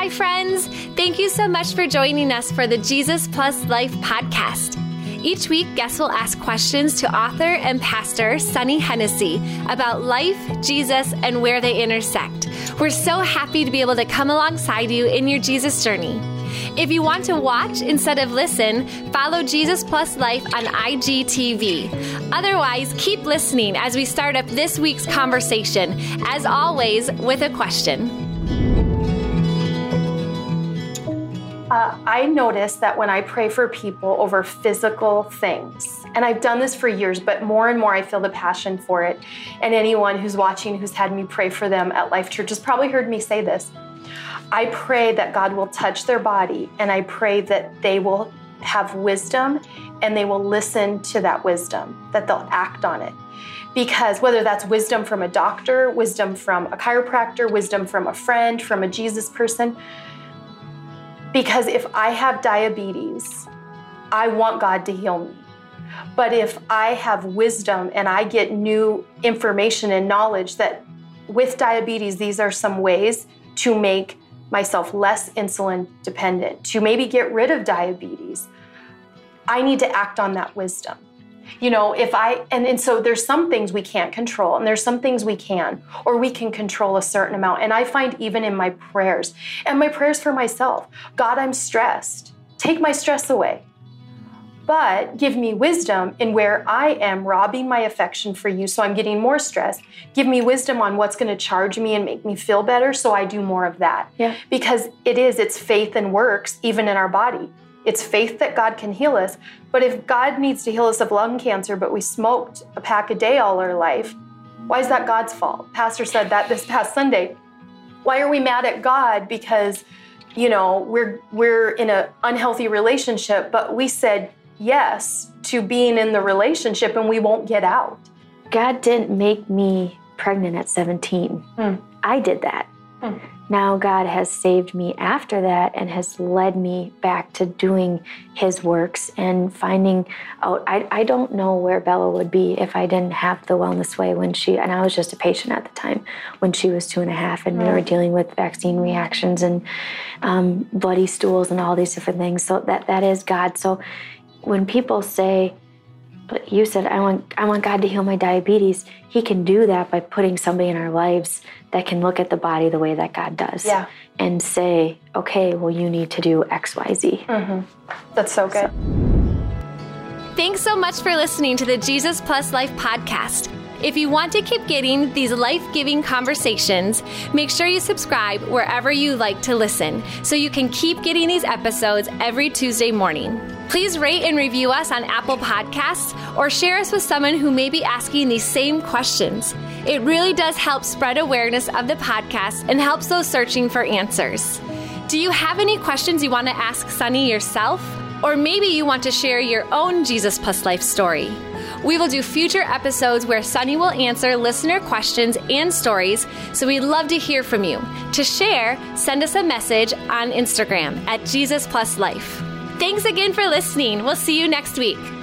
Hi, friends. Thank you so much for joining us for the Jesus Plus Life podcast. Each week, guests will ask questions to author and pastor Sonny Hennessy about life, Jesus, and where they intersect. We're so happy to be able to come alongside you in your Jesus journey. If you want to watch instead of listen, follow Jesus Plus Life on IGTV. Otherwise, keep listening as we start up this week's conversation, as always, with a question. Uh, I notice that when I pray for people over physical things, and I've done this for years, but more and more I feel the passion for it. And anyone who's watching who's had me pray for them at Life Church has probably heard me say this. I pray that God will touch their body, and I pray that they will have wisdom and they will listen to that wisdom, that they'll act on it. Because whether that's wisdom from a doctor, wisdom from a chiropractor, wisdom from a friend, from a Jesus person, because if I have diabetes, I want God to heal me. But if I have wisdom and I get new information and knowledge that with diabetes, these are some ways to make myself less insulin dependent, to maybe get rid of diabetes, I need to act on that wisdom. You know, if I, and, and so there's some things we can't control, and there's some things we can, or we can control a certain amount. And I find even in my prayers, and my prayers for myself God, I'm stressed. Take my stress away. But give me wisdom in where I am robbing my affection for you, so I'm getting more stress. Give me wisdom on what's going to charge me and make me feel better, so I do more of that. Yeah. Because it is, it's faith and works, even in our body. It's faith that God can heal us. But if God needs to heal us of lung cancer, but we smoked a pack a day all our life, why is that God's fault? Pastor said that this past Sunday. Why are we mad at God because you know we're we're in an unhealthy relationship, but we said yes to being in the relationship and we won't get out? God didn't make me pregnant at 17. Hmm. I did that. Hmm. Now God has saved me after that and has led me back to doing His works and finding out. I, I don't know where Bella would be if I didn't have the Wellness Way when she, and I was just a patient at the time when she was two and a half, and we were dealing with vaccine reactions and um, bloody stools and all these different things. So that that is God. So when people say, but you said I want I want God to heal my diabetes. He can do that by putting somebody in our lives that can look at the body the way that God does. Yeah. And say, okay, well you need to do X, Y, Z. Mm-hmm. That's so good. Thanks so much for listening to the Jesus Plus Life podcast. If you want to keep getting these life giving conversations, make sure you subscribe wherever you like to listen so you can keep getting these episodes every Tuesday morning. Please rate and review us on Apple Podcasts or share us with someone who may be asking these same questions. It really does help spread awareness of the podcast and helps those searching for answers. Do you have any questions you want to ask Sunny yourself? Or maybe you want to share your own Jesus Plus Life story. We will do future episodes where Sunny will answer listener questions and stories, so we'd love to hear from you. To share, send us a message on Instagram at Jesus Plus Life. Thanks again for listening. We'll see you next week.